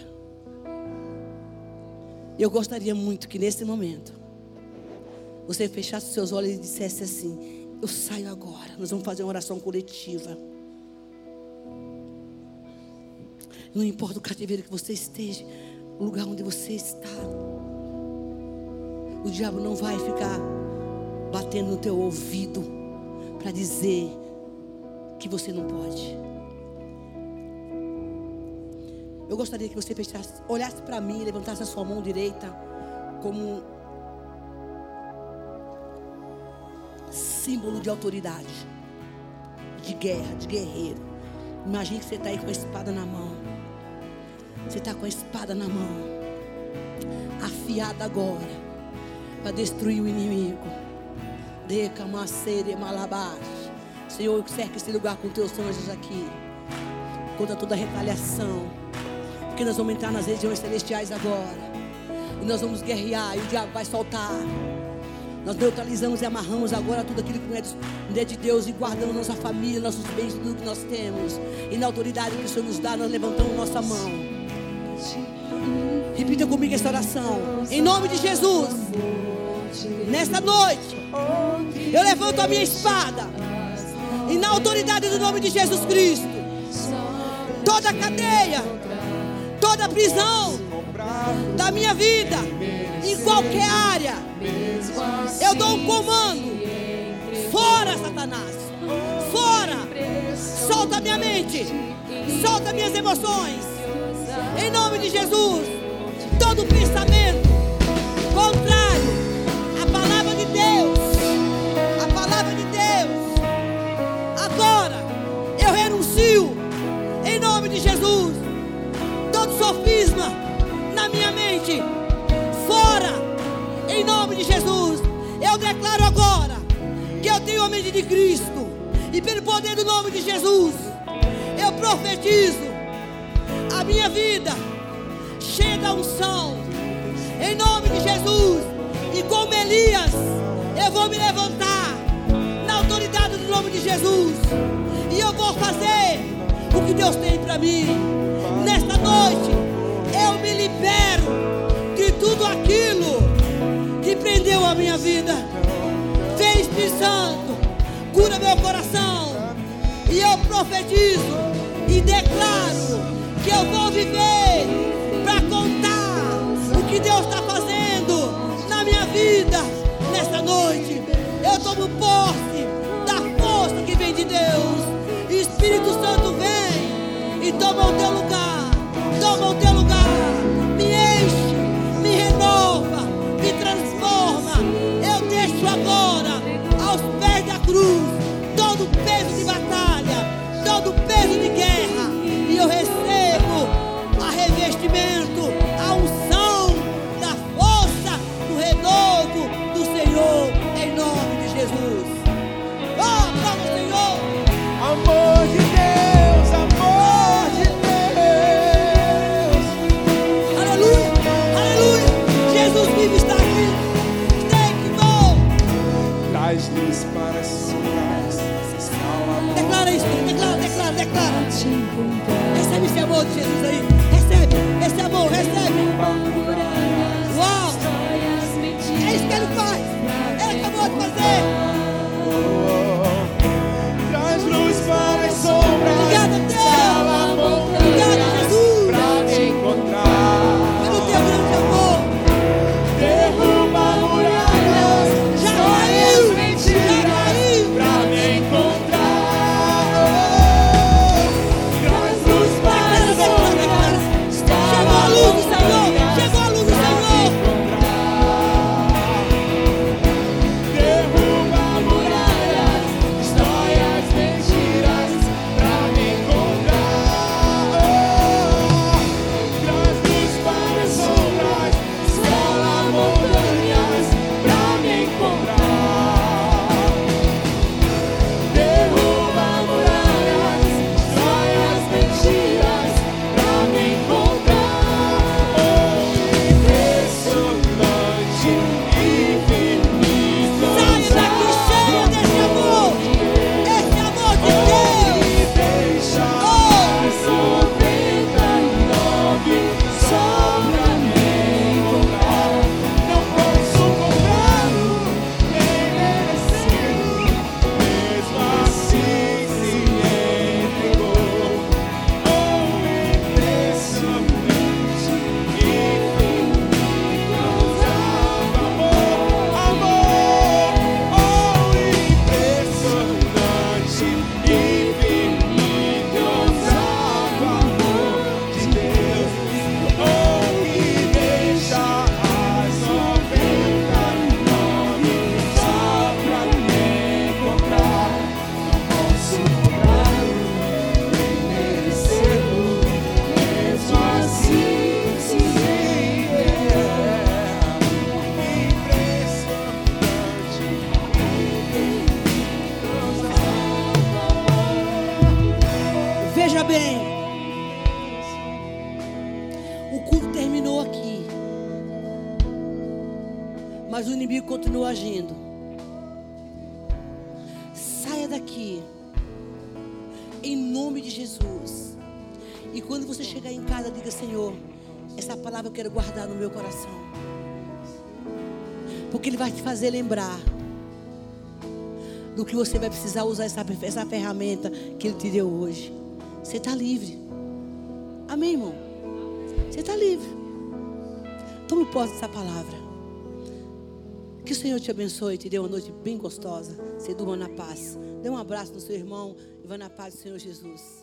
Eu gostaria muito que nesse momento você fechasse os seus olhos e dissesse assim: Eu saio agora. Nós vamos fazer uma oração coletiva. Não importa o cativeiro que você esteja, o lugar onde você está. O diabo não vai ficar batendo no teu ouvido para dizer que você não pode. Eu gostaria que você fechasse, olhasse para mim, levantasse a sua mão direita como símbolo de autoridade, de guerra, de guerreiro. Imagine que você está aí com a espada na mão. Você está com a espada na mão, afiada agora, para destruir o inimigo. Decamacere malabash. Senhor, eu cerco esse lugar com teus anjos aqui. Contra toda retaliação. Porque nós vamos entrar nas regiões celestiais agora. E nós vamos guerrear. E o diabo vai soltar. Nós neutralizamos e amarramos agora tudo aquilo que não é, de, é de Deus e guardamos nossa família, nossos bens, tudo que nós temos. E na autoridade que o Senhor nos dá, nós levantamos nossa mão. Repita comigo essa oração. Em nome de Jesus. Nesta noite, eu levanto a minha espada. E na autoridade do nome de Jesus Cristo, toda cadeia, toda prisão da minha vida, em qualquer área, eu dou um comando. Fora, Satanás. Fora. Solta minha mente. Solta minhas emoções. Em nome de Jesus. Todo pensamento contrário à palavra de Deus. A palavra de Deus. Agora eu renuncio. Em nome de Jesus. Sofisma na minha mente. Fora em nome de Jesus. Eu declaro agora que eu tenho a mente de Cristo. E pelo poder do nome de Jesus, eu profetizo a minha vida cheia da unção. Em nome de Jesus. E como Elias, eu vou me levantar na autoridade do nome de Jesus. E eu vou fazer o que Deus tem para mim. Nesta noite, me libero de tudo aquilo que prendeu a minha vida. Vem Espírito Santo, cura meu coração. E eu profetizo e declaro que eu vou viver para contar o que Deus está fazendo na minha vida nesta noite. Eu tomo posse da força que vem de Deus. Espírito Santo vem e toma o teu lugar. Toma o teu lugar. Me enche, me renova, me transforma eu deixo agora aos pés da cruz você vai precisar usar essa, essa ferramenta que Ele te deu hoje. Você está livre. Amém, irmão? Você está livre. Tome posse dessa palavra. Que o Senhor te abençoe e te dê uma noite bem gostosa. Você durma na paz. Dê um abraço no seu irmão e vá na paz do Senhor Jesus.